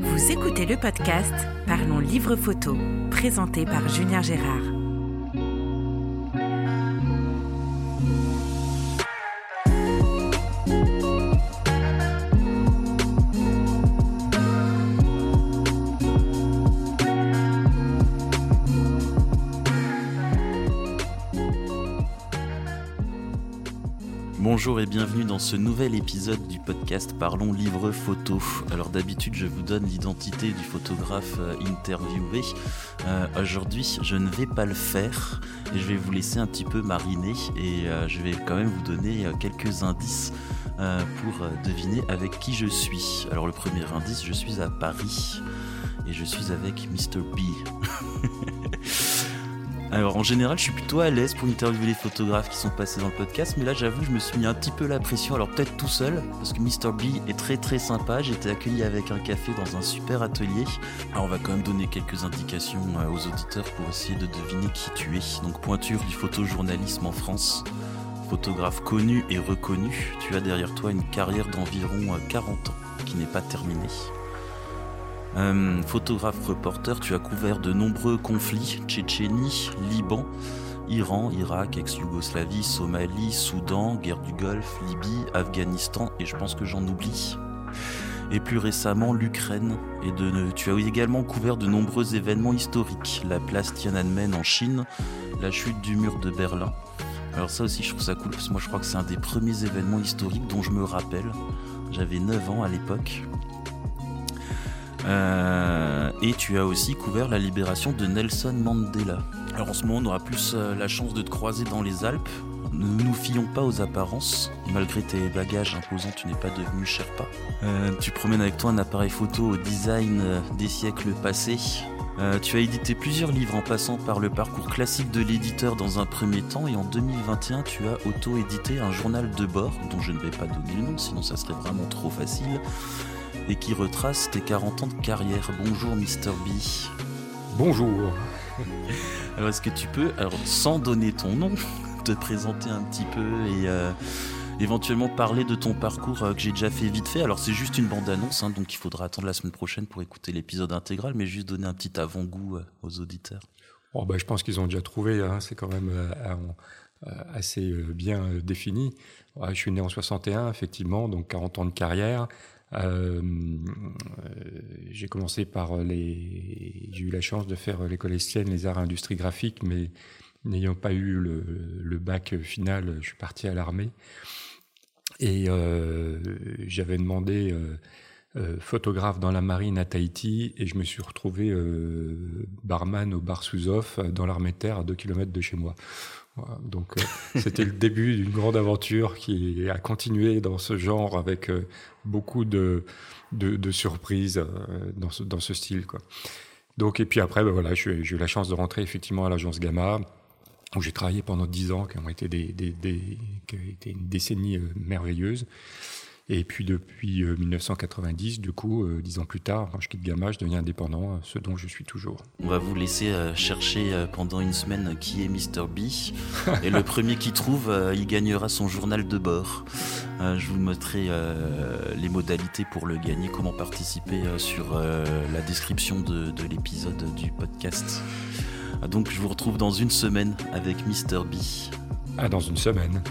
Vous écoutez le podcast Parlons Livre Photo, présenté par Julien Gérard. Bonjour et bienvenue dans ce nouvel épisode du podcast Parlons Livre Photo. Alors d'habitude je vous donne l'identité du photographe euh, interviewé. Euh, Aujourd'hui je ne vais pas le faire et je vais vous laisser un petit peu mariner et euh, je vais quand même vous donner quelques indices pour deviner avec qui je suis. Alors le premier indice, je suis à Paris et je suis avec Mr. B. Alors en général, je suis plutôt à l'aise pour interviewer les photographes qui sont passés dans le podcast, mais là j'avoue, je me suis mis un petit peu la pression. Alors peut-être tout seul, parce que Mr. B est très très sympa. J'ai été accueilli avec un café dans un super atelier. Alors on va quand même donner quelques indications euh, aux auditeurs pour essayer de deviner qui tu es. Donc pointure du photojournalisme en France. Photographe connu et reconnu, tu as derrière toi une carrière d'environ euh, 40 ans qui n'est pas terminée. Euh, photographe reporter, tu as couvert de nombreux conflits, Tchétchénie, Liban, Iran, Irak, ex-Yougoslavie, Somalie, Soudan, guerre du Golfe, Libye, Afghanistan et je pense que j'en oublie. Et plus récemment l'Ukraine. Et de, tu as également couvert de nombreux événements historiques, la place Tiananmen en Chine, la chute du mur de Berlin. Alors ça aussi je trouve ça cool parce que moi je crois que c'est un des premiers événements historiques dont je me rappelle. J'avais 9 ans à l'époque. Euh, et tu as aussi couvert la libération de Nelson Mandela. Alors en ce moment, on aura plus euh, la chance de te croiser dans les Alpes. Ne nous fions pas aux apparences. Malgré tes bagages imposants, tu n'es pas devenu Sherpa. Euh, tu promènes avec toi un appareil photo au design des siècles passés. Tu as édité plusieurs livres en passant par le parcours classique de l'éditeur dans un premier temps et en 2021 tu as auto-édité un journal de bord dont je ne vais pas donner le nom sinon ça serait vraiment trop facile et qui retrace tes 40 ans de carrière. Bonjour Mr. B. Bonjour. Alors est-ce que tu peux, alors sans donner ton nom, te présenter un petit peu et euh, éventuellement parler de ton parcours euh, que j'ai déjà fait vite fait? Alors c'est juste une bande-annonce, hein, donc il faudra attendre la semaine prochaine pour écouter l'épisode intégral, mais juste donner un petit avant-goût euh, aux auditeurs. Bon, bah, je pense qu'ils ont déjà trouvé, hein, c'est quand même assez bien défini. Ouais, je suis né en 61, effectivement, donc 40 ans de carrière. Euh, j'ai commencé par les. J'ai eu la chance de faire l'école estienne, les arts et industries graphiques, mais n'ayant pas eu le, bac final, je suis parti à l'armée. Et euh, j'avais demandé euh, photographe dans la marine à Tahiti et je me suis retrouvé barman au bar Souzov euh, dans l'armée terre à 2 km de chez moi. Donc euh, c'était le début d'une grande aventure qui a continué dans ce genre avec euh, beaucoup de, de, surprises euh, dans, ce, dans ce style. Quoi. Donc, et puis après, ben voilà, j'ai eu la chance de rentrer effectivement à l'agence Gamma où j'ai travaillé pendant dix ans, qui ont été des, des, qui ont été une décennie merveilleuse. Et puis depuis euh, 1990, du coup, euh, dix ans plus tard, quand je quitte Gamma, je deviens indépendant, euh, ce dont je suis toujours. On va vous laisser euh, chercher euh, pendant une semaine qui est Mr. B. Et le premier qui trouve, euh, il gagnera son journal de bord. Euh, je vous mettrai euh, les modalités pour le gagner, comment participer euh, sur euh, la description de, de l'épisode du podcast. Ah, Donc je vous retrouve dans une semaine avec Mr. B. À dans une semaine.